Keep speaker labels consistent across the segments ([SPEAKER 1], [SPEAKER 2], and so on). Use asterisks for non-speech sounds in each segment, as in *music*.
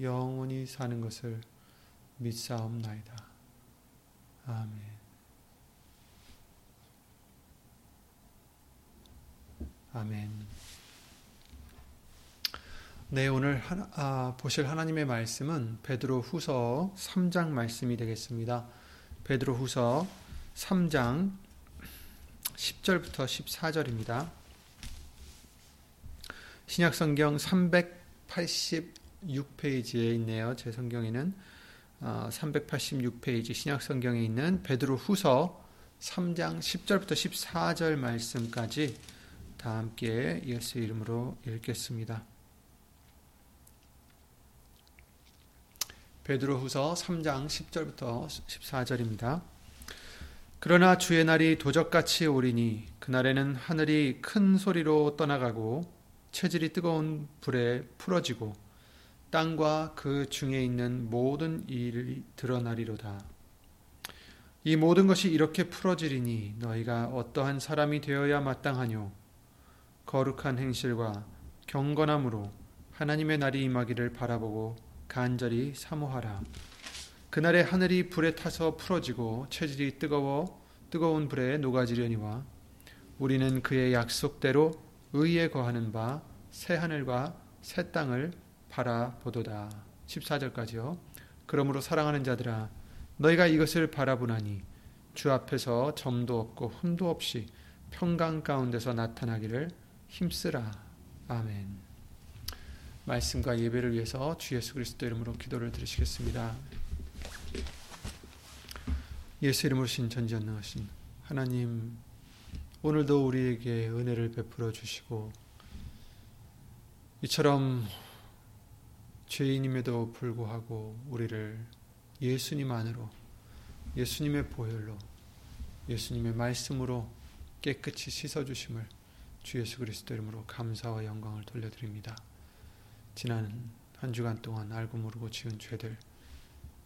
[SPEAKER 1] 영원히 사는 것을 믿사옵나이다. 아멘. 아멘. 네, 오늘 하나, 아, 보실 하나님의 말씀은 베드로 후서 3장 말씀이 되겠습니다. 베드로 후서 3장 10절부터 14절입니다. 신약성경 386페이지에 있네요. 제 성경에는 386페이지 어, 신약 성경에 있는 베드로 후서 3장 10절부터 14절 말씀까지 다 함께 예수 이름으로 읽겠습니다. 베드로후서 3장 10절부터 14절입니다. 그러나 주의 날이 도적같이 오리니 그날에는 하늘이 큰 소리로 떠나가고 체질이 뜨거운 불에 풀어지고 땅과 그 중에 있는 모든 일이 드러나리로다. 이 모든 것이 이렇게 풀어지리니 너희가 어떠한 사람이 되어야 마땅하뇨. 거룩한 행실과 경건함으로 하나님의 날이 임하기를 바라보고 간절히 사모하라. 그날에 하늘이 불에 타서 풀어지고 체질이 뜨거워 뜨거운 불에 녹아지려니와 우리는 그의 약속대로 의에 거하는 바 새 하늘과 새 땅을 바라보도다. 14절까지요. 그러므로 사랑하는 자들아 너희가 이것을 바라보나니 주 앞에서 점도 없고 흠도 없이 평강 가운데서 나타나기를 힘쓰라. 아멘. 말씀과 예배를 위해서 주 예수 그리스도 이름으로 기도를 드리시겠습니다. 예수 이름으로 신 전지전능하신 하나님 오늘도 우리에게 은혜를 베풀어 주시고 이처럼 죄인임에도 불구하고 우리를 예수님 안으로 예수님의 보혈로 예수님의 말씀으로 깨끗이 씻어 주심을 주 예수 그리스도 이름으로 감사와 영광을 돌려드립니다. 지난 한 주간 동안 알고 모르고 지은 죄들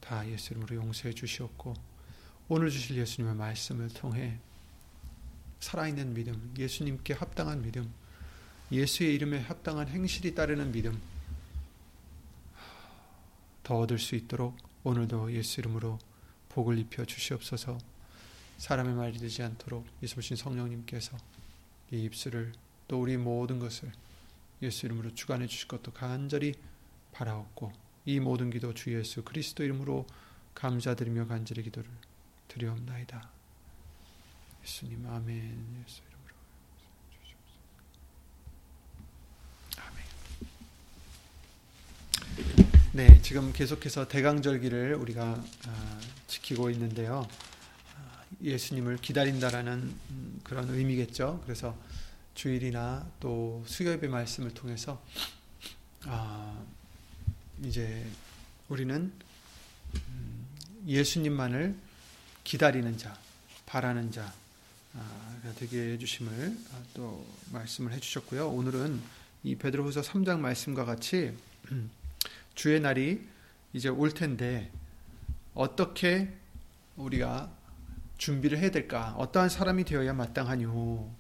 [SPEAKER 1] 다 예수 이름으로 용서해 주시옵고 오늘 주실 예수님의 말씀을 통해 살아있는 믿음, 예수님께 합당한 믿음, 예수의 이름에 합당한 행실이 따르는 믿음 더 얻을 수 있도록 오늘도 예수 이름으로 복을 입혀 주시옵소서. 사람의 말이 되지 않도록 예수신 성령님께서 이 입술을 또 우리 모든 것을 예수 이름으로 주관해 주실 것도 간절히 바라옵고 이 모든 기도 주 예수 그리스도 이름으로 감사드리며 간절히 기도를 드리옵나이다. 예수님 아멘. 예수 이름으로 아멘. 네, 지금 계속해서 대강절기를 우리가 아, 지키고 있는데요. 예수님을 기다린다라는 음, 그런 의미겠죠. 그래서 주일이나 또 수요일의 말씀을 통해서 아, 이제 우리는 음, 예수님만을 기다리는 자, 바라는 자가 되게 해주심을 아, 또 말씀을 해주셨고요. 오늘은 이 베드로후서 3장 말씀과 같이 음, 주의 날이 이제 올 텐데 어떻게 우리가 준비를 해야 될까? 어떠한 사람이 되어야 마땅하뇨?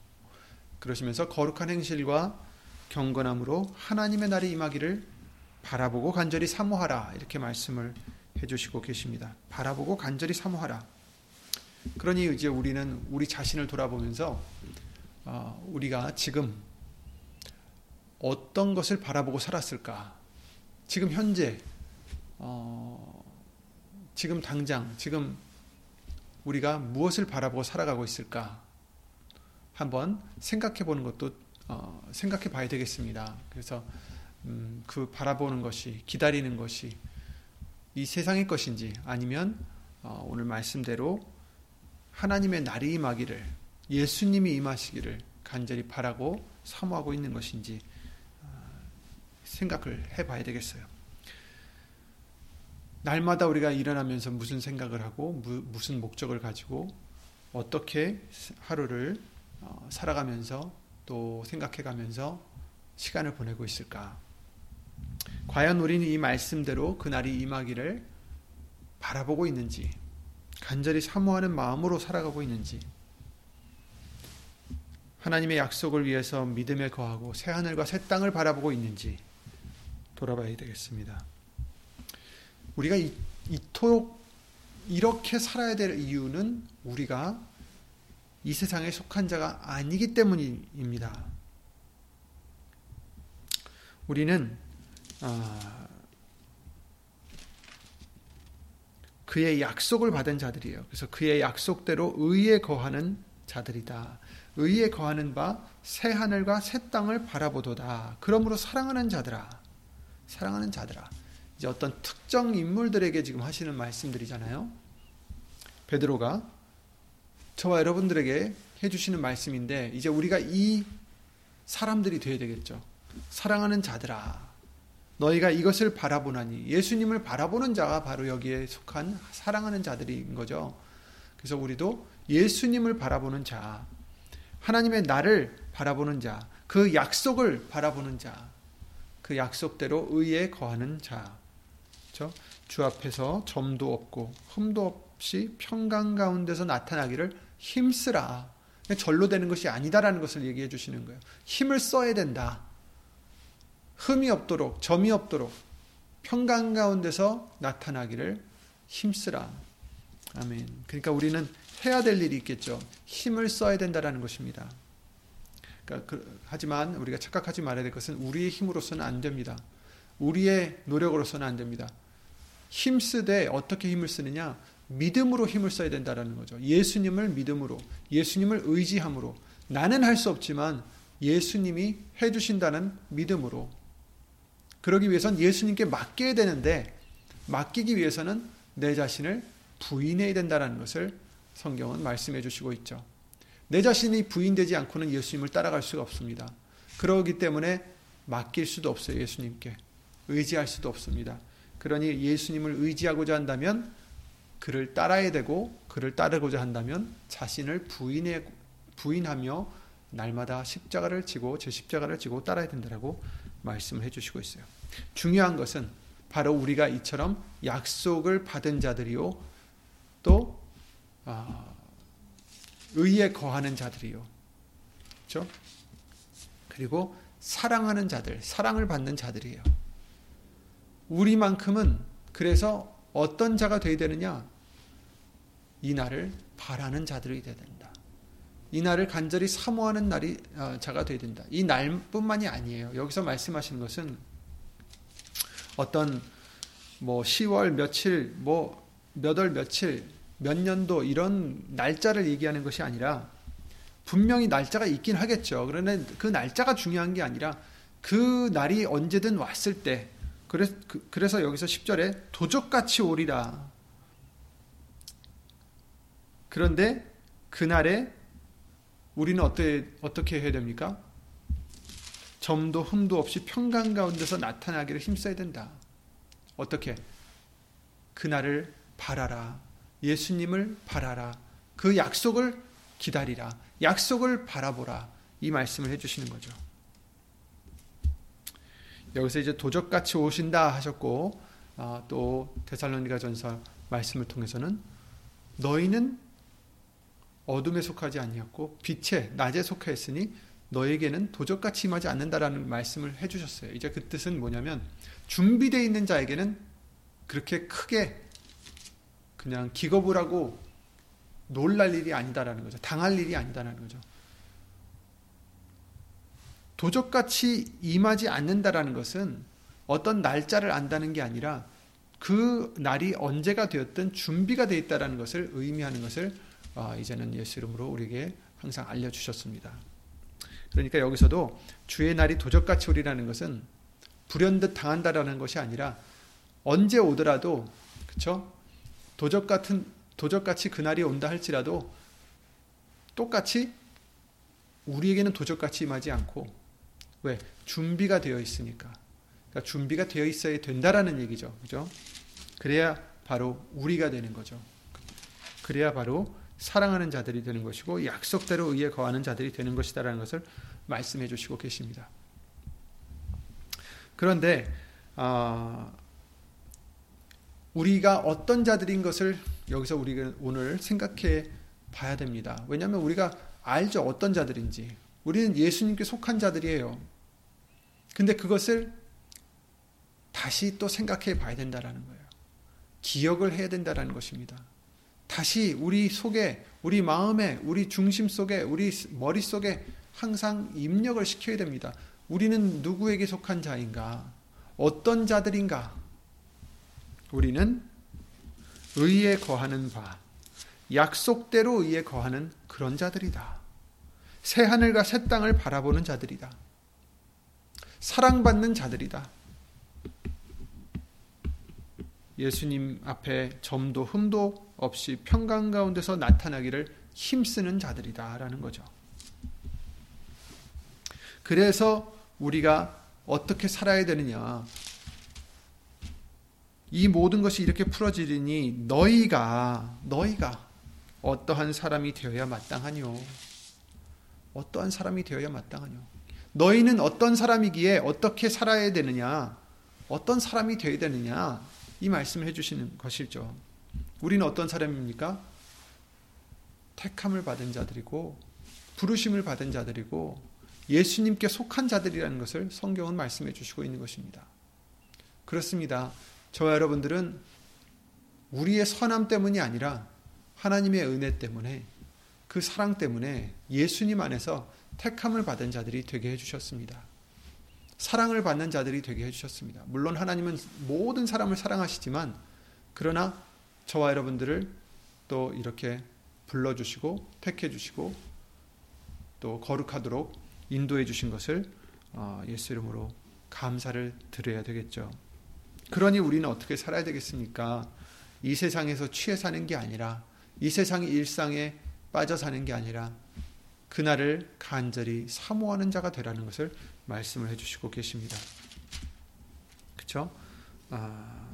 [SPEAKER 1] 그러시면서 거룩한 행실과 경건함으로 하나님의 날이 임하기를 바라보고 간절히 사모하라. 이렇게 말씀을 해주시고 계십니다. 바라보고 간절히 사모하라. 그러니 이제 우리는 우리 자신을 돌아보면서 어, 우리가 지금 어떤 것을 바라보고 살았을까? 지금 현재 어, 지금 당장, 지금 우리가 무엇을 바라보고 살아가고 있을까? 한번 생각해 보는 것도 어, 생각해 봐야 되겠습니다. 그래서 음, 그 바라보는 것이 기다리는 것이 이 세상의 것인지 아니면 어, 오늘 말씀대로 하나님의 날이 임하기를 예수님이 임하시기를 간절히 바라고 사모하고 있는 것인지 어, 생각을 해봐야 되겠어요. 날마다 우리가 일어나면서 무슨 생각을 하고 무 슨 목적을 가지고 어떻게 하루를 어, 살아가면서 또 생각해가면서 시간을 보내고 있을까? 과연 우리는 이 말씀대로 그날이 임하기를 바라보고 있는지, 간절히 사모하는 마음으로 살아가고 있는지, 하나님의 약속을 위해서 믿음에 거하고 새 하늘과 새 땅을 바라보고 있는지 돌아봐야 되겠습니다. 우리가 이, 이토록 이렇게 살아야 될 이유는 우리가 이 세상에 속한 자가 아니기 때문입니다. 우리는 아, 그의 약속을 받은 자들이에요. 그래서 그의 약속대로 의에 거하는 자들이다. 의에 거하는 바 새 하늘과 새 땅을 바라보도다. 그러므로 사랑하는 자들아, 사랑하는 자들아. 이제 어떤 특정 인물들에게 지금 하시는 말씀들이잖아요. 베드로가 저와 여러분들에게 해주시는 말씀인데 이제 우리가 이 사람들이 되어야 되겠죠. 사랑하는 자들아, 너희가 이것을 바라보나니 예수님을 바라보는 자가 바로 여기에 속한 사랑하는 자들인 거죠. 그래서 우리도 예수님을 바라보는 자, 하나님의 나를 바라보는 자, 그 약속을 바라보는 자, 그 약속대로 의에 거하는 자. 그렇죠? 주 앞에서 점도 없고 흠도 없이 평강 가운데서 나타나기를 힘쓰라. 절로 되는 것이 아니다라는 것을 얘기해 주시는 거예요. 힘을 써야 된다. 흠이 없도록 점이 없도록 평강 가운데서 나타나기를 힘쓰라. 아멘. 그러니까 우리는 해야 될 일이 있겠죠. 힘을 써야 된다라는 것입니다. 그러니까 그, 하지만 우리가 착각하지 말아야 될 것은 우리의 힘으로서는 안 됩니다. 우리의 노력으로서는 안 됩니다. 힘쓰되 어떻게 힘을 쓰느냐? 믿음으로 힘을 써야 된다라는 거죠. 예수님을 믿음으로, 예수님을 의지함으로. 나는 할 수 없지만 예수님이 해 주신다는 믿음으로 그러기 위해선 예수님께 맡겨야 되는데 맡기기 위해서는 내 자신을 부인해야 된다는 것을 성경은 말씀해 주시고 있죠. 내 자신이 부인되지 않고는 예수님을 따라갈 수가 없습니다. 그러기 때문에 맡길 수도 없어요, 예수님께. 의지할 수도 없습니다. 그러니 예수님을 의지하고자 한다면 그를 따라야 되고 그를 따르고자 한다면 자신을 부인해 부인하며 날마다 십자가를 지고 제 십자가를 지고 따라야 된다라고 말씀을 해 주시고 있어요. 중요한 것은 바로 우리가 이처럼 약속을 받은 자들이요, 또 어, 의에 거하는 자들이요, 그렇죠? 그리고 사랑하는 자들, 사랑을 받는 자들이에요. 우리만큼은 그래서 어떤 자가 되어야 되느냐? 이 날을 바라는 자들이 되어야 된다. 이 날을 간절히 사모하는 날이 어, 자가 되어야 된다. 이 날뿐만이 아니에요. 여기서 말씀하시는 것은 어떤 뭐 10월 며칠, 뭐 몇 월 며칠, 몇 년도 이런 날짜를 얘기하는 것이 아니라 분명히 날짜가 있긴 하겠죠. 그러나 그 날짜가 중요한 게 아니라 그 날이 언제든 왔을 때 그래서, 그래서 여기서 10절에 도적같이 오리라. 그런데 그날에 우리는 어떻게, 어떻게 해야 됩니까? 점도 흠도 없이 평강 가운데서 나타나기를 힘써야 된다. 어떻게? 그날을 바라라. 예수님을 바라라. 그 약속을 기다리라. 약속을 바라보라. 이 말씀을 해주시는 거죠. 여기서 이제 도적같이 오신다 하셨고, 어, 또 데살로니가 전서 말씀을 통해서는 너희는 어둠에 속하지 아니었고 빛에 낮에 속하였으니 너에게는 도적같이 임하지 않는다라는 말씀을 해주셨어요. 이제 그 뜻은 뭐냐면 준비되어 있는 자에게는 그렇게 크게 그냥 기겁을 하고 놀랄 일이 아니다라는 거죠. 당할 일이 아니다라는 거죠. 도적같이 임하지 않는다라는 것은 어떤 날짜를 안다는 게 아니라 그 날이 언제가 되었든 준비가 되어 있다라는 것을 의미하는 것을 어, 이제는 예수 이름으로 우리에게 항상 알려주셨습니다. 그러니까 여기서도 주의 날이 도적같이 오리라는 것은 불현듯 당한다라는 것이 아니라 언제 오더라도 그쵸 도적 같은 도적같이 그날이 온다 할지라도 똑같이 우리에게는 도적같이 임하지 않고 왜? 준비가 되어 있으니까. 그러니까 준비가 되어 있어야 된다라는 얘기죠. 그죠? 그래야 바로 우리가 되는 거죠. 그래야 바로 사랑하는 자들이 되는 것이고 약속대로 의에 거하는 자들이 되는 것이다라는 것을 말씀해 주시고 계십니다. 그런데 어, 우리가 어떤 자들인 것을 여기서 우리가 오늘 생각해 봐야 됩니다. 왜냐하면 우리가 알죠 어떤 자들인지. 우리는 예수님께 속한 자들이에요. 근데 그것을 다시 또 생각해 봐야 된다라는 거예요. 기억을 해야 된다라는 것입니다. 다시 우리 속에, 우리 마음에, 우리 중심 속에, 우리 머릿속에 항상 입력을 시켜야 됩니다. 우리는 누구에게 속한 자인가? 어떤 자들인가? 우리는 의에 거하는 바, 약속대로 의에 거하는 그런 자들이다. 새 하늘과 새 땅을 바라보는 자들이다. 사랑받는 자들이다. 예수님 앞에 점도 흠도 없이 평강 가운데서 나타나기를 힘쓰는 자들이다라는 거죠. 그래서 우리가 어떻게 살아야 되느냐? 이 모든 것이 이렇게 풀어지리니 너희가 너희가 어떠한 사람이 되어야 마땅하뇨? 어떠한 사람이 되어야 마땅하뇨? 너희는 어떤 사람이기에 어떻게 살아야 되느냐? 어떤 사람이 되어야 되느냐? 이 말씀을 해 주시는 것이죠. 우리는 어떤 사람입니까? 택함을 받은 자들이고, 부르심을 받은 자들이고, 예수님께 속한 자들이라는 것을 성경은 말씀해 주시고 있는 것입니다. 그렇습니다. 저와 여러분들은 우리의 선함 때문이 아니라 하나님의 은혜 때문에 그 사랑 때문에 예수님 안에서 택함을 받은 자들이 되게 해주셨습니다. 사랑을 받는 자들이 되게 해주셨습니다. 물론 하나님은 모든 사람을 사랑하시지만 그러나 저와 여러분들을 또 이렇게 불러주시고 택해주시고 또 거룩하도록 인도해 주신 것을 어, 예수 이름으로 감사를 드려야 되겠죠. 그러니 우리는 어떻게 살아야 되겠습니까? 이 세상에서 취해 사는 게 아니라 이 세상의 일상에 빠져 사는 게 아니라 그날을 간절히 사모하는 자가 되라는 것을 말씀을 해주시고 계십니다. 그렇죠? 아,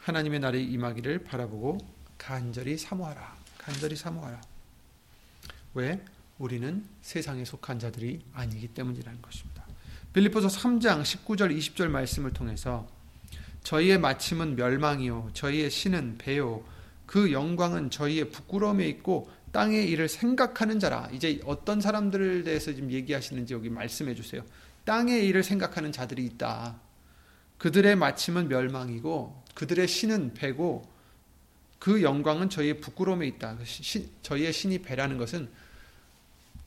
[SPEAKER 1] 하나님의 날이 임하기를 바라보고 간절히 사모하라. 간절히 사모하라. 왜? 우리는 세상에 속한 자들이 아니기 때문이라는 것입니다. 빌립보서 3장 19절 20절 말씀을 통해서 저희의 마침은 멸망이요 저희의 신은 배요 그 영광은 저희의 부끄러움에 있고 땅의 일을 생각하는 자라. 이제 어떤 사람들에 대해서 지금 얘기하시는지 여기 말씀해 주세요. 땅의 일을 생각하는 자들이 있다. 그들의 마침은 멸망이고 그들의 신은 배고 그 영광은 저희의 부끄러움에 있다. 그 저희의 신이 배라는 것은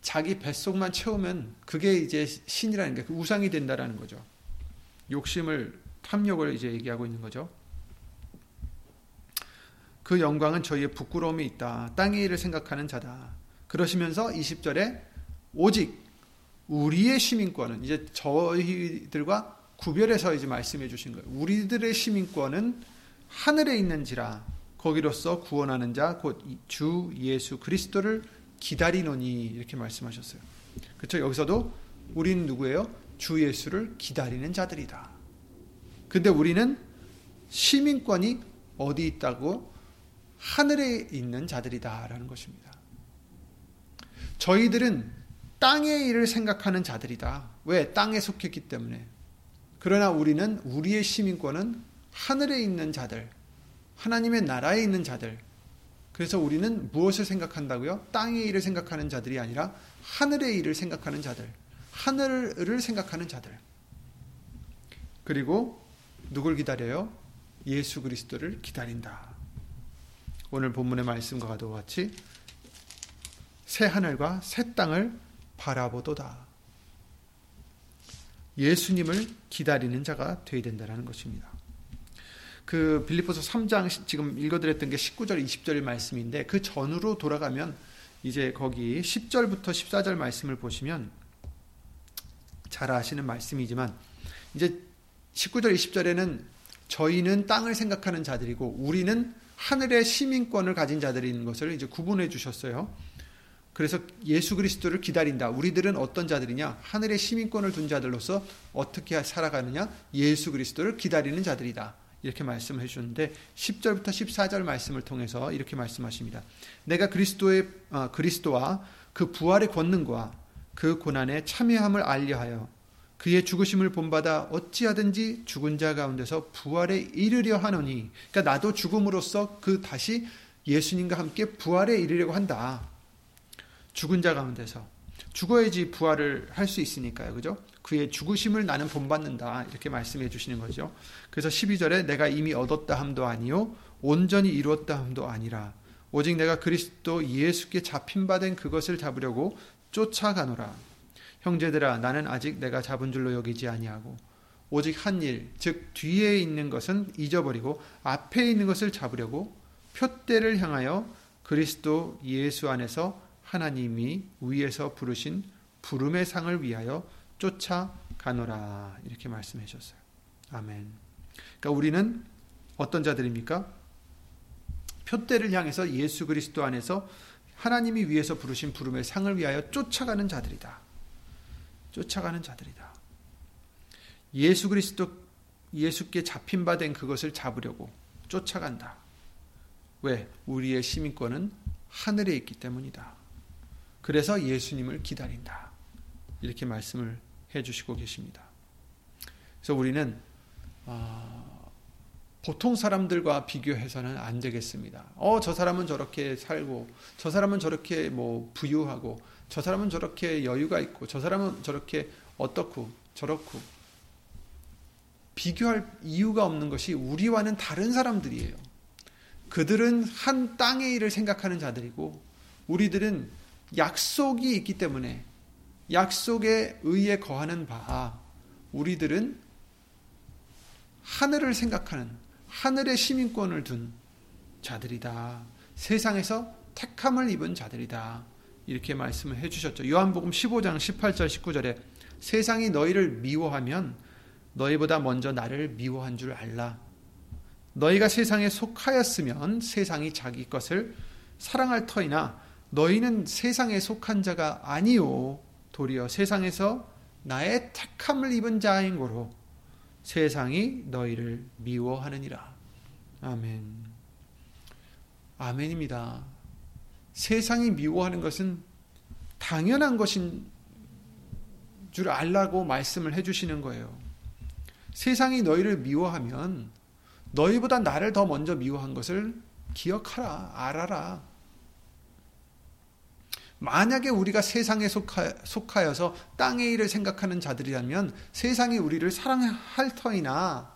[SPEAKER 1] 자기 뱃속만 채우면 그게 이제 신이라는 게그 우상이 된다라는 거죠. 욕심을 탐욕을 이제 얘기하고 있는 거죠. 그 영광은 저희의 부끄러움이 있다. 땅의 일을 생각하는 자다. 그러시면서 20절에 오직 우리의 시민권은 이제 저희들과 구별해서 이제 말씀해 주신 거예요. 우리들의 시민권은 하늘에 있는지라 거기로서 구원하는 자 곧 주 예수 그리스도를 기다리노니 이렇게 말씀하셨어요. 그렇죠? 여기서도 우리는 누구예요? 주 예수를 기다리는 자들이다. 근데 우리는 시민권이 어디 있다고 하늘에 있는 자들이다라는 것입니다. 저희들은 땅의 일을 생각하는 자들이다. 왜? 땅에 속했기 때문에. 그러나 우리는 우리의 시민권은 하늘에 있는 자들, 하나님의 나라에 있는 자들. 그래서 우리는 무엇을 생각한다고요? 땅의 일을 생각하는 자들이 아니라 하늘의 일을 생각하는 자들, 하늘을 생각하는 자들. 그리고 누굴 기다려요? 예수 그리스도를 기다린다. 오늘 본문의 말씀과 같이 새 하늘과 새 땅을 바라보도다. 예수님을 기다리는 자가 되어야 된다는 것입니다. 그 빌립보서 3장 지금 읽어드렸던 게 19절 20절 말씀인데 그 전으로 돌아가면 이제 거기 10절부터 14절 말씀을 보시면 잘 아시는 말씀이지만 이제 19절 20절에는 저희는 땅을 생각하는 자들이고 우리는 하늘의 시민권을 가진 자들인 것을 이제 구분해 주셨어요. 그래서 예수 그리스도를 기다린다. 우리들은 어떤 자들이냐? 하늘의 시민권을 둔 자들로서 어떻게 살아가느냐? 예수 그리스도를 기다리는 자들이다. 이렇게 말씀을 해주셨는데 10절부터 14절 말씀을 통해서 이렇게 말씀하십니다. 내가 그리스도의 어, 그리스도와 그 부활의 권능과 그 고난의 참여함을 알려하여 그의 죽으심을 본받아 어찌하든지 죽은 자 가운데서 부활에 이르려 하노니 그러니까 나도 죽음으로써 그 다시 예수님과 함께 부활에 이르려고 한다. 죽은 자 가운데서 죽어야지 부활을 할 수 있으니까요. 그죠? 그의 죽으심을 나는 본받는다. 이렇게 말씀해 주시는 거죠. 그래서 12절에 내가 이미 얻었다 함도 아니요 온전히 이루었다 함도 아니라 오직 내가 그리스도 예수께 잡힌 바 된 그것을 잡으려고 쫓아가노라. 형제들아 나는 아직 내가 잡은 줄로 여기지 아니하고 오직 한 일, 즉 뒤에 있는 것은 잊어버리고 앞에 있는 것을 잡으려고 표대를 향하여 그리스도 예수 안에서 하나님이 위에서 부르신 부름의 상을 위하여 쫓아가노라 이렇게 말씀해 주셨어요. 아멘. 그러니까 우리는 어떤 자들입니까? 표대를 향해서 예수 그리스도 안에서 하나님이 위에서 부르신 부름의 상을 위하여 쫓아가는 자들이다. 쫓아가는 자들이다. 예수 그리스도 예수께 잡힌 바 된 그것을 잡으려고 쫓아간다. 왜? 우리의 시민권은 하늘에 있기 때문이다. 그래서 예수님을 기다린다. 이렇게 말씀을 해 주시고 계십니다. 그래서 우리는 어, 보통 사람들과 비교해서는 안 되겠습니다. 어, 저 사람은 저렇게 살고, 저 사람은 저렇게 뭐 부유하고, 저 사람은 저렇게 여유가 있고, 저 사람은 저렇게 어떻고, 저렇고. 비교할 이유가 없는 것이 우리와는 다른 사람들이에요. 그들은 한 땅의 일을 생각하는 자들이고, 우리들은 약속이 있기 때문에 약속에 의해 거하는 바 우리들은 하늘을 생각하는 하늘의 시민권을 둔 자들이다. 세상에서 택함을 입은 자들이다. 이렇게 말씀을 해 주셨죠. 요한복음 15장 18절 19절에 세상이 너희를 미워하면 너희보다 먼저 나를 미워한 줄 알라. 너희가 세상에 속하였으면 세상이 자기 것을 사랑할 터이나 너희는 세상에 속한 자가 아니요 도리어 세상에서 나의 택함을 입은 자인 고로 세상이 너희를 미워하느니라. 아멘. 아멘입니다. 세상이 미워하는 것은 당연한 것인 줄 알라고 말씀을 해 주시는 거예요. 세상이 너희를 미워하면 너희보다 나를 더 먼저 미워한 것을 기억하라, 알아라. 만약에 우리가 세상에 속하, 여서 땅의 일을 생각하는 자들이라면 세상이 우리를 사랑할 터이나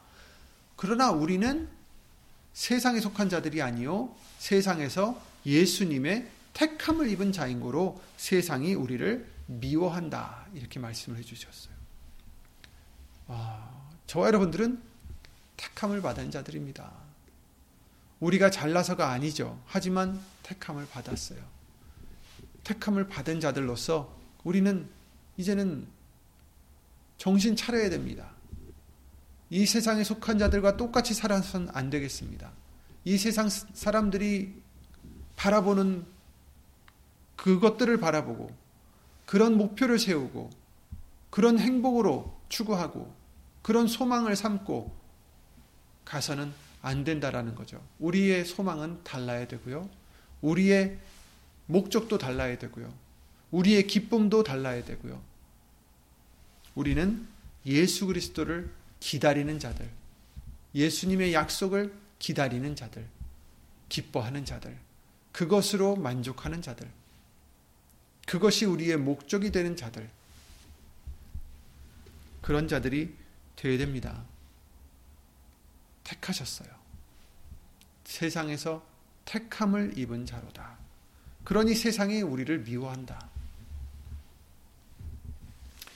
[SPEAKER 1] 그러나 우리는 세상에 속한 자들이 아니요 세상에서 예수님의 택함을 입은 자인 거로 세상이 우리를 미워한다 이렇게 말씀을 해주셨어요. 와, 저와 여러분들은 택함을 받은 자들입니다. 우리가 잘나서가 아니죠. 하지만 택함을 받았어요. 택함을 받은 자들로서 우리는 이제는 정신 차려야 됩니다. 이 세상에 속한 자들과 똑같이 살아서는 안 되겠습니다. 이 세상 사람들이 바라보는 그것들을 바라보고 그런 목표를 세우고 그런 행복으로 추구하고 그런 소망을 삼고 가서는 안 된다라는 거죠. 우리의 소망은 달라야 되고요. 우리의 목적도 달라야 되고요. 우리의 기쁨도 달라야 되고요. 우리는 예수 그리스도를 기다리는 자들, 예수님의 약속을 기다리는 자들, 기뻐하는 자들, 그것으로 만족하는 자들, 그것이 우리의 목적이 되는 자들, 그런 자들이 되어야 됩니다. 택하셨어요. 세상에서 택함을 입은 자로다. 그러니 세상이 우리를 미워한다.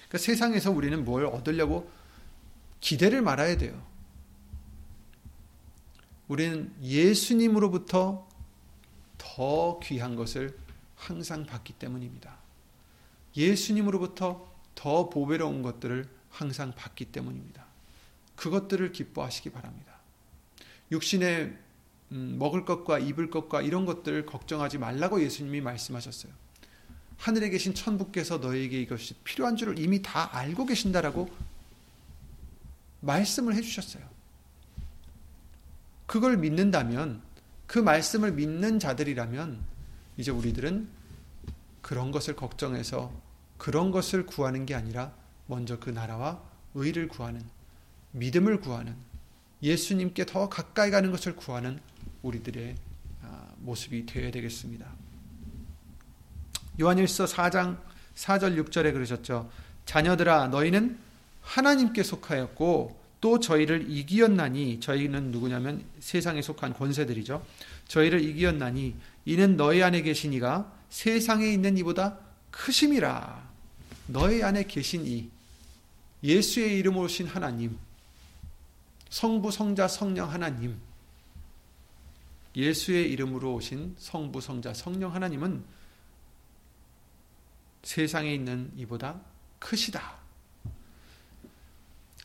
[SPEAKER 1] 그러니까 세상에서 우리는 뭘 얻으려고 기대를 말아야 돼요. 우리는 예수님으로부터 더 귀한 것을 항상 받기 때문입니다. 예수님으로부터 더 보배로운 것들을 항상 받기 때문입니다. 그것들을 기뻐하시기 바랍니다. 육신의 음, 먹을 것과 입을 것과 이런 것들을 걱정하지 말라고 예수님이 말씀하셨어요. 하늘에 계신 천부께서 너에게 이것이 필요한 줄을 이미 다 알고 계신다라고 말씀을 해주셨어요. 그걸 믿는다면, 그 말씀을 믿는 자들이라면, 이제 우리들은 그런 것을 걱정해서 그런 것을 구하는 게 아니라 먼저 그 나라와 의를 구하는, 믿음을 구하는, 예수님께 더 가까이 가는 것을 구하는 우리들의 아, 모습이 되어야 되겠습니다. 요한일서 4장 4절 6절에 그러셨죠. 자녀들아 너희는 하나님께 속하였고 또 저희를 이기었나니 저희는 누구냐면 세상에 속한 권세들이죠. 저희를 이기었나니 이는 너희 안에 계신 이가 세상에 있는 이보다 크심이라. 너희 안에 계신 이 예수의 이름으로 오신 하나님 성부 성자 성령 하나님 예수의 이름으로 오신 성부 성자 성령 하나님은 세상에 있는 이보다 크시다.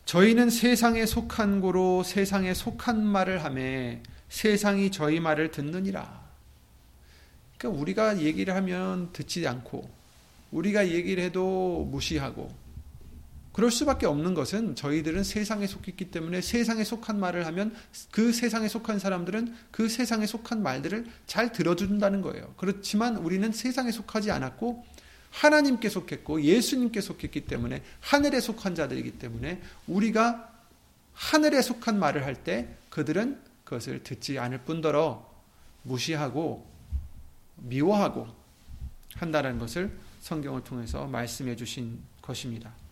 [SPEAKER 1] 저희는 세상에 속한 고로 세상에 속한 말을 하매 세상이 저희 말을 듣느니라. 그러니까 우리가 얘기를 하면 듣지 않고 우리가 얘기를 해도 무시하고 그럴 수밖에 없는 것은 저희들은 세상에 속했기 때문에 세상에 속한 말을 하면 그 세상에 속한 사람들은 그 세상에 속한 말들을 잘 들어준다는 거예요. 그렇지만 우리는 세상에 속하지 않았고 하나님께 속했고 예수님께 속했기 때문에 하늘에 속한 자들이기 때문에 우리가 하늘에 속한 말을 할 때 그들은 그것을 듣지 않을 뿐더러 무시하고 미워하고 한다는 것을 성경을 통해서 말씀해 주신 것입니다.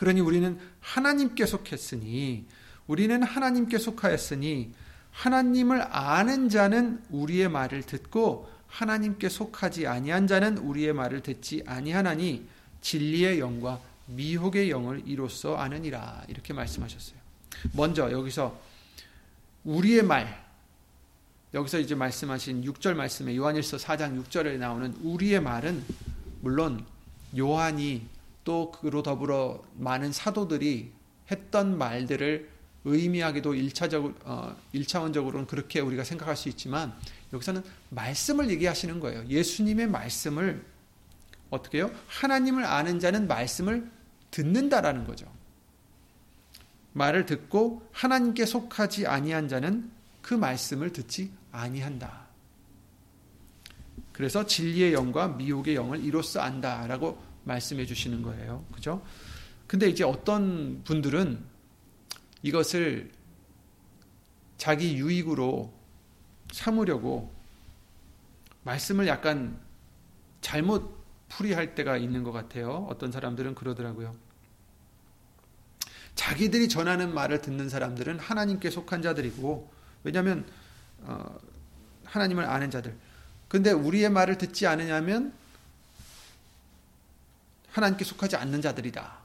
[SPEAKER 1] 그러니 우리는 하나님께 속했으니 우리는 하나님께 속하였으니 하나님을 아는 자는 우리의 말을 듣고 하나님께 속하지 아니한 자는 우리의 말을 듣지 아니하나니 진리의 영과 미혹의 영을 이로써 아느니라 이렇게 말씀하셨어요. 먼저 여기서 우리의 말 여기서 이제 말씀하신 6절 말씀에 요한일서 4장 6절에 나오는 우리의 말은 물론 요한이 또 그로 더불어 많은 사도들이 했던 말들을 의미하기도 1차적, 어, 1차원적으로는 그렇게 우리가 생각할 수 있지만 여기서는 말씀을 얘기하시는 거예요. 예수님의 말씀을 어떻게 해요? 하나님을 아는 자는 말씀을 듣는다라는 거죠. 말을 듣고 하나님께 속하지 아니한 자는 그 말씀을 듣지 아니한다. 그래서 진리의 영과 미혹의 영을 이로써 안다라고 말씀해 주시는 거예요. 그죠? 근데 이제 어떤 분들은 이것을 자기 유익으로 삼으려고 말씀을 약간 잘못 풀이할 때가 있는 것 같아요. 어떤 사람들은 그러더라고요. 자기들이 전하는 말을 듣는 사람들은 하나님께 속한 자들이고, 왜냐하면 어, 하나님을 아는 자들. 근데 우리의 말을 듣지 않으냐면 하나님께 속하지 않는 자들이다.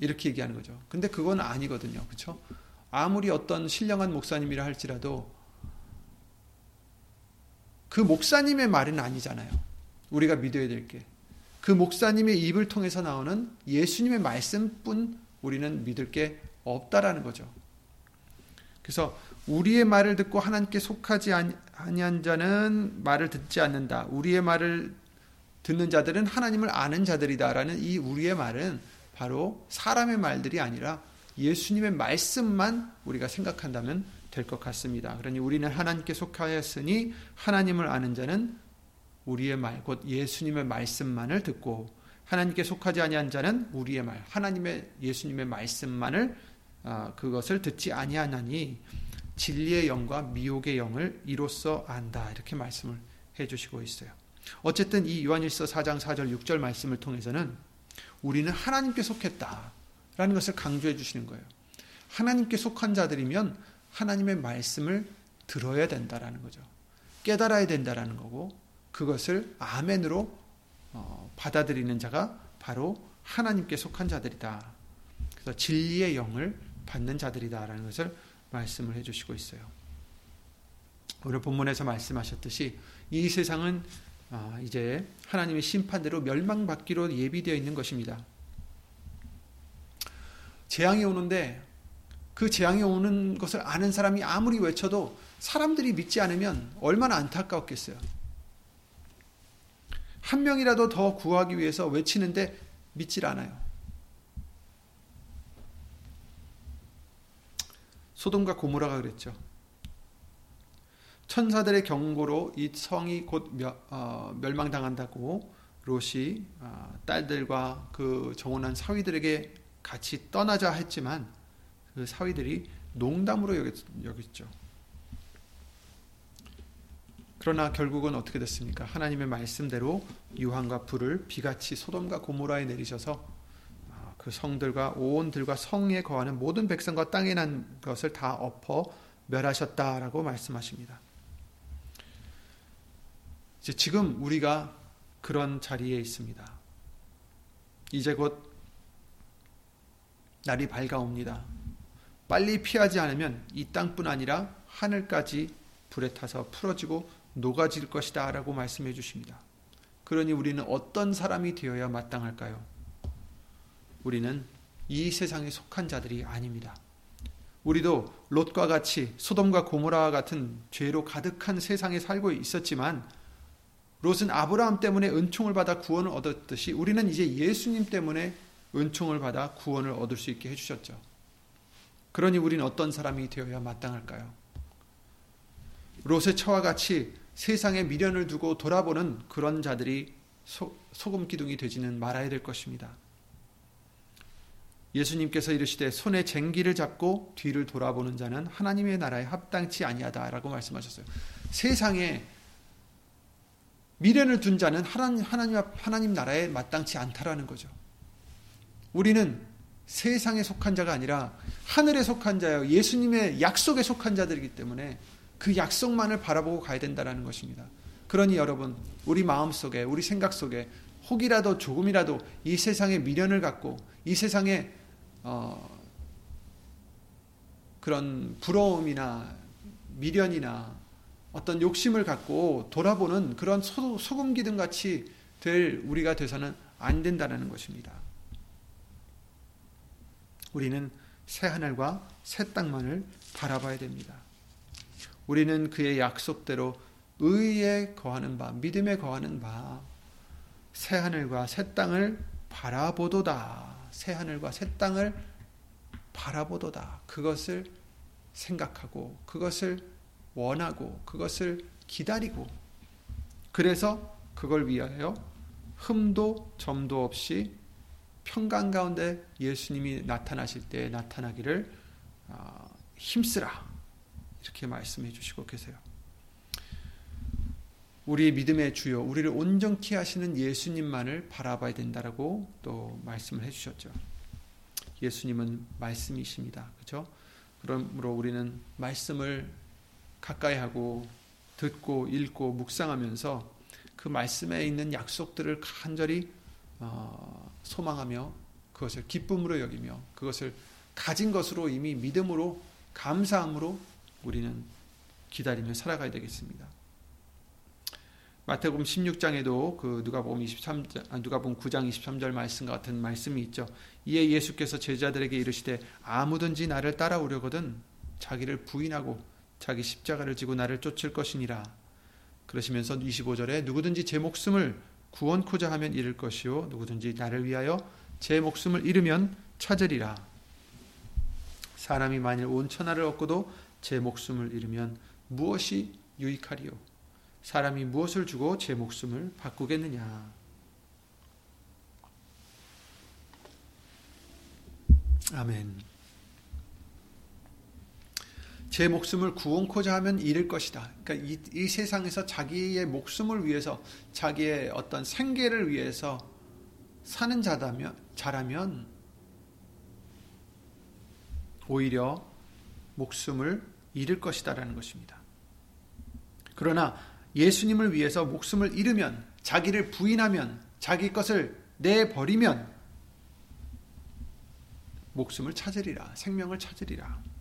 [SPEAKER 1] 이렇게 얘기하는 거죠. 근데 그건 아니거든요. 그렇죠? 아무리 어떤 신령한 목사님이라 할지라도 그 목사님의 말은 아니잖아요. 우리가 믿어야 될 게. 그 목사님의 입을 통해서 나오는 예수님의 말씀뿐 우리는 믿을 게 없다라는 거죠. 그래서 우리의 말을 듣고 하나님께 속하지 아니한 자는 말을 듣지 않는다. 우리의 말을 듣는 자들은 하나님을 아는 자들이다라는 이 우리의 말은 바로 사람의 말들이 아니라 예수님의 말씀만 우리가 생각한다면 될 것 같습니다. 그러니 우리는 하나님께 속하였으니 하나님을 아는 자는 우리의 말, 곧 예수님의 말씀만을 듣고 하나님께 속하지 아니한 자는 우리의 말, 하나님의 예수님의 말씀만을 어, 그것을 듣지 아니하나니 진리의 영과 미혹의 영을 이로써 안다 이렇게 말씀을 해주시고 있어요. 어쨌든 이 요한일서 4장 4절 6절 말씀을 통해서는 우리는 하나님께 속했다라는 것을 강조해 주시는 거예요. 하나님께 속한 자들이면 하나님의 말씀을 들어야 된다라는 거죠. 깨달아야 된다라는 거고 그것을 아멘으로 어, 받아들이는 자가 바로 하나님께 속한 자들이다. 그래서 진리의 영을 받는 자들이다라는 것을 말씀을 해주시고 있어요. 오늘 본문에서 말씀하셨듯이 이 세상은 아, 이제 하나님의 심판대로 멸망받기로 예비되어 있는 것입니다. 재앙이 오는데 그 재앙이 오는 것을 아는 사람이 아무리 외쳐도 사람들이 믿지 않으면 얼마나 안타까웠겠어요. 한 명이라도 더 구하기 위해서 외치는데 믿질 않아요. 소돔과 고모라가 그랬죠. 천사들의 경고로 이 성이 곧 어, 멸망당한다고 롯이 어, 딸들과 그 정혼한 사위들에게 같이 떠나자 했지만 그 사위들이 농담으로 여겼죠. 그러나 결국은 어떻게 됐습니까? 하나님의 말씀대로 유황과 불을 비같이 소돔과 고모라에 내리셔서 아, 그 성들과 온 들과 성에 거하는 모든 백성과 땅에 난 것을 다 엎어 멸하셨다라고 말씀하십니다. 이제 지금 우리가 그런 자리에 있습니다. 이제 곧 날이 밝아옵니다. 빨리 피하지 않으면 이 땅뿐 아니라 하늘까지 불에 타서 풀어지고 녹아질 것이다 라고 말씀해 주십니다. 그러니 우리는 어떤 사람이 되어야 마땅할까요? 우리는 이 세상에 속한 자들이 아닙니다. 우리도 롯과 같이 소돔과 고모라와 같은 죄로 가득한 세상에 살고 있었지만 롯은 아브라함 때문에 은총을 받아 구원을 얻었듯이 우리는 이제 예수님 때문에 은총을 받아 구원을 얻을 수 있게 해주셨죠. 그러니 우리는 어떤 사람이 되어야 마땅할까요? 롯의 처와 같이 세상에 미련을 두고 돌아보는 그런 자들이 소, 소금 기둥이 되지는 말아야 될 것입니다. 예수님께서 이르시되 손에 쟁기를 잡고 뒤를 돌아보는 자는 하나님의 나라에 합당치 아니하다라고 말씀하셨어요. 세상에 미련을 둔 자는 하나님 하나님 하나님 나라에 마땅치 않다라는 거죠. 우리는 세상에 속한 자가 아니라 하늘에 속한 자요 예수님의 약속에 속한 자들이기 때문에 그 약속만을 바라보고 가야 된다는 것입니다. 그러니 여러분, 우리 마음 속에, 우리 생각 속에 혹이라도 조금이라도 이 세상에 미련을 갖고 이 세상에 어, 그런 부러움이나 미련이나 어떤 욕심을 갖고 돌아보는 그런 소, 소금 기둥 같이 될 우리가 돼서는 안 된다는 것입니다. 우리는 새 하늘과 새 땅만을 바라봐야 됩니다. 우리는 그의 약속대로 의에 거하는 바, 믿음에 거하는 바, 새 하늘과 새 땅을 바라보도다. 새 하늘과 새 땅을 바라보도다. 그것을 생각하고, 그것을 원하고, 그것을 기다리고, 그래서 그걸 위하여 흠도 점도 없이 평강 가운데 예수님이 나타나실 때 나타나기를 아, 힘쓰라. 이렇게 말씀해 주시고 계세요. 우리의 믿음의 주요, 우리를 온전케 하시는 예수님만을 바라봐야 된다라고 또 말씀을 해주셨죠. 예수님은 말씀이십니다. 그렇죠? 그러므로 우리는 말씀을 가까이 하고 듣고 읽고 묵상하면서 그 말씀에 있는 약속들을 간절히 어, 소망하며 그것을 기쁨으로 여기며 그것을 가진 것으로 이미 믿음으로 감사함으로 우리는 기다리며 살아가야 되겠습니다. 마태복음 16장에도 그 누가복음 23장 아, 누가복음 9장 23절 말씀 같은 말씀이 있죠. 이에 예수께서 제자들에게 이르시되 아무든지 나를 따라오려거든 자기를 부인하고 자기 십자가를 지고 나를 쫓을 것이니라. 그러시면서 25절에 누구든지 제 목숨을 구원코자 하면 잃을 것이요 누구든지 나를 위하여 제 목숨을 잃으면 찾으리라. 사람이 만일 온 천하를 얻고도 제 목숨을 잃으면 무엇이 유익하리요? 사람이 무엇을 주고 제 목숨을 바꾸겠느냐? 아멘. 제 목숨을 구원코자 하면 잃을 것이다. 그러니까 이, 이, 세상에서 자기의 목숨을 위해서, 자기의 어떤 생계를 위해서 사는 자다면, 자라면 오히려 목숨을 잃을 것이다라는 것입니다. 그러나 예수님을 위해서 목숨을 잃으면 자기를 부인하면 자기 것을 내 버리면 목숨을 찾으리라 생명을 찾으리라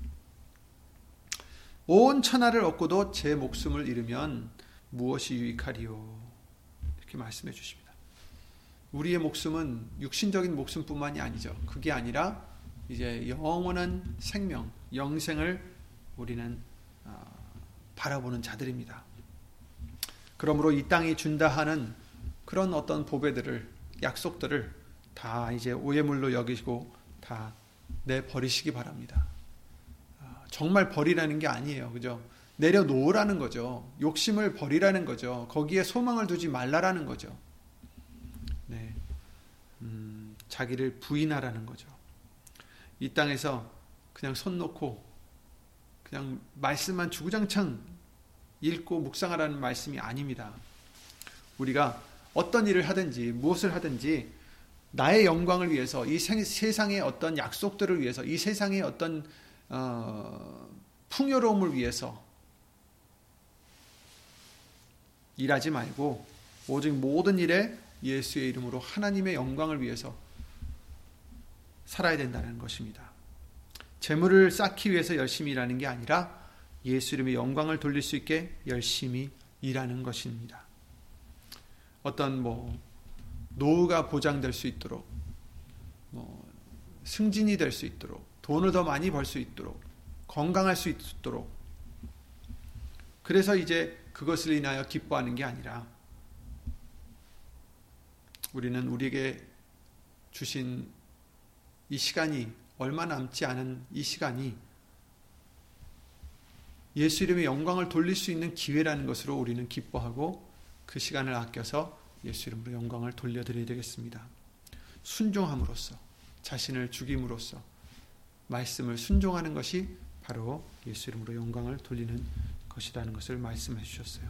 [SPEAKER 1] 온 천하를 얻고도 제 목숨을 잃으면 무엇이 유익하리요 이렇게 말씀해 주십니다. 우리의 목숨은 육신적인 목숨뿐만이 아니죠. 그게 아니라 이제 영원한 생명, 영생을 우리는 어, 바라보는 자들입니다. 그러므로 이 땅이 준다 하는 그런 어떤 보배들을 약속들을 다 이제 오해물로 여기고 다 내버리시기 바랍니다. 아, 정말 버리라는 게 아니에요. 그죠? 내려놓으라는 거죠. 욕심을 버리라는 거죠. 거기에 소망을 두지 말라라는 거죠. 네. 음, 자기를 부인하라는 거죠. 이 땅에서 그냥 손 놓고 그냥 말씀만 주구장창 읽고 묵상하라는 말씀이 아닙니다. 우리가 어떤 일을 하든지 무엇을 하든지 나의 영광을 위해서 이 세상의 어떤 약속들을 위해서 이 세상의 어떤 어, 풍요로움을 위해서 일하지 말고 오직 모든 일에 예수의 이름으로 하나님의 영광을 위해서 살아야 된다는 것입니다. 재물을 쌓기 위해서 열심히 일하는 게 아니라 예수 이름의 영광을 돌릴 수 있게 열심히 일하는 것입니다. 어떤 뭐 노후가 보장될 수 있도록 뭐 승진이 될 수 있도록 돈을 더 많이 벌 수 있도록 건강할 수 있도록 그래서 이제 그것을 인하여 기뻐하는 게 아니라 우리는 우리에게 주신 이 시간이 얼마 남지 않은 이 시간이 예수 이름의 영광을 돌릴 수 있는 기회라는 것으로 우리는 기뻐하고 그 시간을 아껴서 예수 이름으로 영광을 돌려드려야 되겠습니다. 순종함으로써 자신을 죽임으로써 말씀을 순종하는 것이 바로 예수 이름으로 영광을 돌리는 것이라는 것을 말씀해 주셨어요.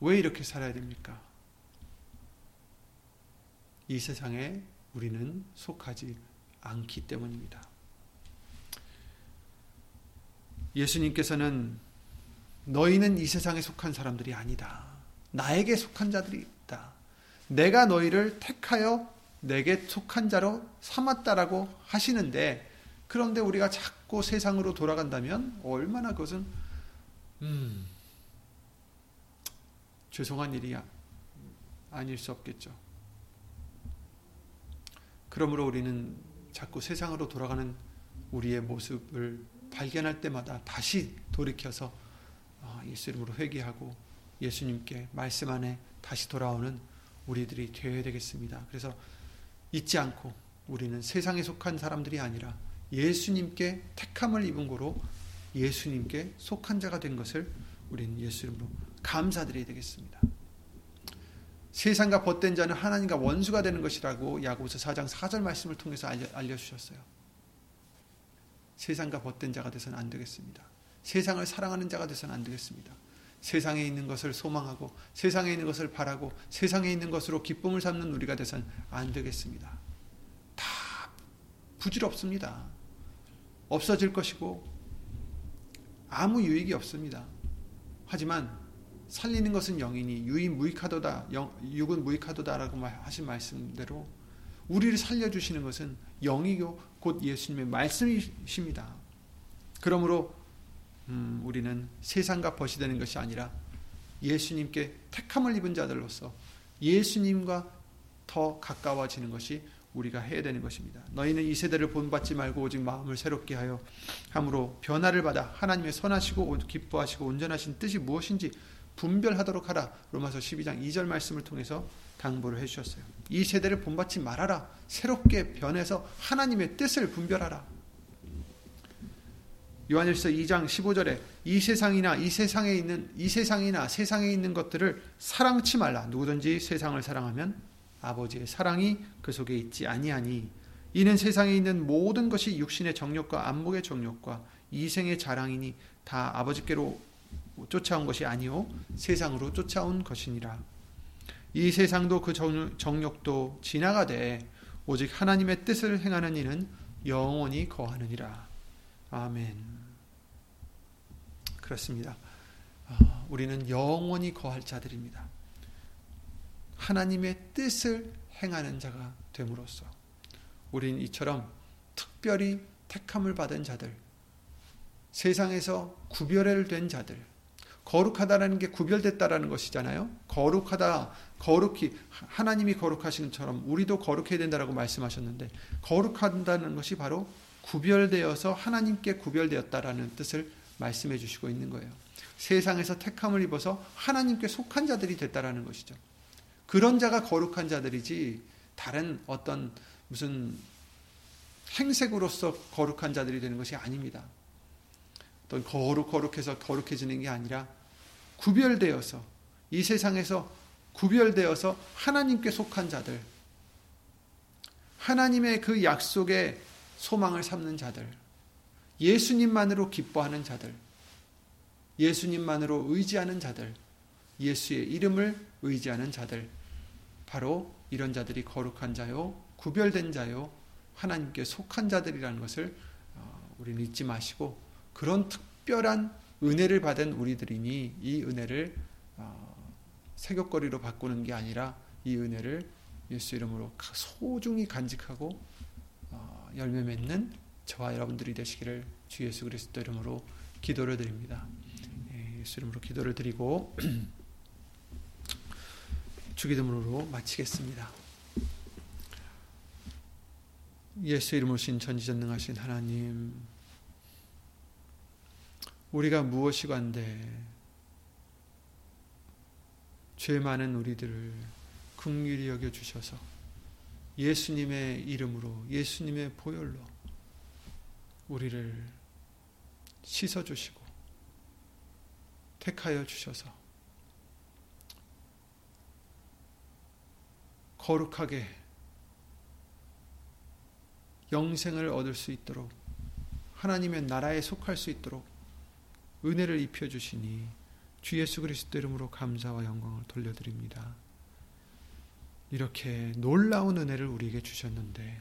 [SPEAKER 1] 왜 이렇게 살아야 됩니까? 이 세상에 우리는 속하지 않기 때문입니다. 예수님께서는 너희는 이 세상에 속한 사람들이 아니다. 나에게 속한 자들이 있다. 내가 너희를 택하여 내게 속한 자로 삼았다라고 하시는데 그런데 우리가 자꾸 세상으로 돌아간다면 얼마나 그것은 음, 죄송한 일이 아닐 수 없겠죠. 그러므로 우리는 자꾸 세상으로 돌아가는 우리의 모습을 발견할 때마다 다시 돌이켜서 아, 예수 이름으로 회개하고 예수님께 말씀 안에 다시 돌아오는 우리들이 되어야 되겠습니다. 그래서 잊지 않고 우리는 세상에 속한 사람들이 아니라 예수님께 택함을 입은 거로 예수님께 속한 자가 된 것을 우리는 예수 이름으로 감사드려야 되겠습니다. 세상과 벗된 자는 하나님과 원수가 되는 것이라고 야고보서 4장 4절 말씀을 통해서 알려 주셨어요. 세상과 벗된 자가 되서는 안 되겠습니다. 세상을 사랑하는 자가 되서는 안 되겠습니다. 세상에 있는 것을 소망하고 세상에 있는 것을 바라고 세상에 있는 것으로 기쁨을 삼는 우리가 되선 안 되겠습니다. 다 부질없습니다. 없어질 것이고 아무 유익이 없습니다. 하지만 살리는 것은 영이니 유인 무익하도다 육은 무익하도다라고 하신 말씀대로 우리를 살려주시는 것은 영이고 곧 예수님의 말씀이십니다. 그러므로 음, 우리는 세상과 벗이 되는 것이 아니라 예수님께 택함을 입은 자들로서 예수님과 더 가까워지는 것이 우리가 해야 되는 것입니다. 너희는 이 세대를 본받지 말고 오직 마음을 새롭게 하여 함으로 변화를 받아 하나님의 선하시고 기뻐하시고 온전하신 뜻이 무엇인지 분별하도록 하라. 로마서 12장 2절 말씀을 통해서 당부를 해 주셨어요. 이 세대를 본받지 말아라. 새롭게 변해서 하나님의 뜻을 분별하라. 요한일서 2장 15절에 이 세상이나 이 세상에 있는 이 세상이나 세상에 있는 것들을 사랑치 말라. 누구든지 세상을 사랑하면 아버지의 사랑이 그 속에 있지 아니하니 이는 세상에 있는 모든 것이 육신의 정욕과 안목의 정욕과 이생의 자랑이니 다 아버지께로 쫓아온 것이 아니요 세상으로 쫓아온 것이니라. 이 세상도 그 정욕도 지나가되 오직 하나님의 뜻을 행하는 이는 영원히 거하느니라. 아멘. 그렇습니다. 아, 우리는 영원히 거할 자들입니다. 하나님의 뜻을 행하는 자가 됨으로써 우린 이처럼 특별히 택함을 받은 자들, 세상에서 구별된 자들, 거룩하다라는 게 구별됐다라는 것이잖아요. 거룩하다, 거룩히 하나님이 거룩하신 것처럼 우리도 거룩해야 된다라고 말씀하셨는데 거룩한다는 것이 바로 구별되어서 하나님께 구별되었다라는 뜻을 말씀해 주시고 있는 거예요. 세상에서 택함을 입어서 하나님께 속한 자들이 됐다라는 것이죠. 그런 자가 거룩한 자들이지 다른 어떤 무슨 행색으로서 거룩한 자들이 되는 것이 아닙니다. 어떤 거룩 거룩해서 거룩해지는 게 아니라 구별되어서 이 세상에서 구별되어서 하나님께 속한 자들, 하나님의 그 약속에 소망을 삼는 자들, 예수님만으로 기뻐하는 자들, 예수님만으로 의지하는 자들, 예수의 이름을 의지하는 자들, 바로 이런 자들이 거룩한 자요, 구별된 자요, 하나님께 속한 자들이라는 것을 어, 우리는 잊지 마시고 그런 특별한 은혜를 받은 우리들이니 이 은혜를 어, 세격거리로 바꾸는 게 아니라 이 은혜를 예수 이름으로 소중히 간직하고 어, 열매 맺는 저와 여러분들이 되시기를 주 예수 그리스도 이름으로 기도를 드립니다. 예, 예수 이름으로 기도를 드리고 *clears throat* 주기도문으로 마치겠습니다. 예수 이름으로 신 전지전능하신 하나님 우리가 무엇이간데 죄 많은 우리들을 긍휼히 여겨 주셔서 예수님의 이름으로 예수님의 보혈로 우리를 씻어 주시고 택하여 주셔서 거룩하게 영생을 얻을 수 있도록 하나님의 나라에 속할 수 있도록 은혜를 입혀 주시니 주 예수 그리스도 이름으로 감사와 영광을 돌려드립니다. 이렇게 놀라운 은혜를 우리에게 주셨는데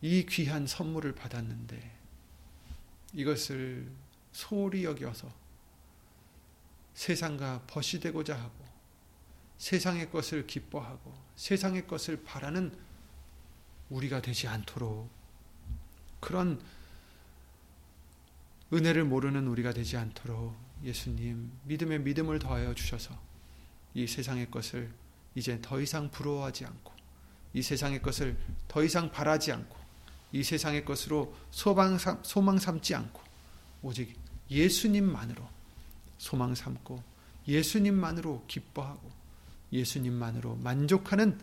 [SPEAKER 1] 이 귀한 선물을 받았는데 이것을 소홀히 여겨서 세상과 벗이 되고자 하고 세상의 것을 기뻐하고 세상의 것을 바라는 우리가 되지 않도록 그런 은혜를 모르는 우리가 되지 않도록 예수님 믿음의 믿음을 더하여 주셔서 이 세상의 것을 이제 더 이상 부러워하지 않고 이 세상의 것을 더 이상 바라지 않고 이 세상의 것으로 소망, 소망 삼지 않고 오직 예수님만으로 소망 삼고 예수님만으로 기뻐하고 예수님만으로 만족하는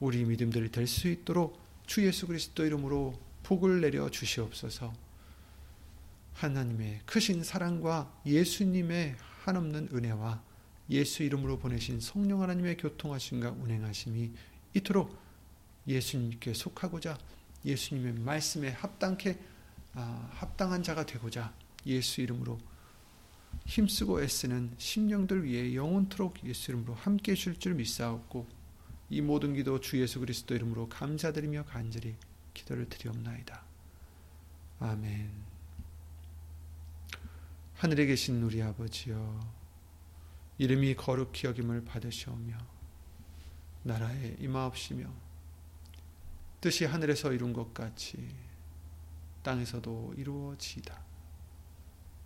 [SPEAKER 1] 우리 믿음들이 될 수 있도록 주 예수 그리스도 이름으로 복을 내려 주시옵소서. 하나님의 크신 사랑과 예수님의 한없는 은혜와 예수 이름으로 보내신 성령 하나님의 교통하심과 운행하심이 이토록 예수님께 속하고자 예수님의 말씀에 합당케 아, 합당한 자가 되고자 예수 이름으로 힘쓰고 애쓰는 심령들 위해 영원토록 예수 이름으로 함께 해줄 줄 믿사옵고 이 모든 기도 주 예수 그리스도 이름으로 감사드리며 간절히 기도를 드리옵나이다. 아멘. 하늘에 계신 우리 아버지여 이름이 거룩히 여김을 받으시오며 나라에 임하옵시며 뜻이 하늘에서 이룬 것 같이 땅에서도 이루어지이다.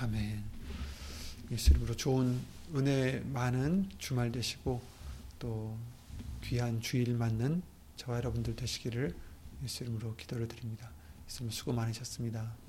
[SPEAKER 1] 아멘. 예수 이름으로 좋은 은혜 많은 주말 되시고 또 귀한 주일 맞는 저와 여러분들 되시기를 예수 이름으로 기도를 드립니다. 예수님 수고 많으셨습니다.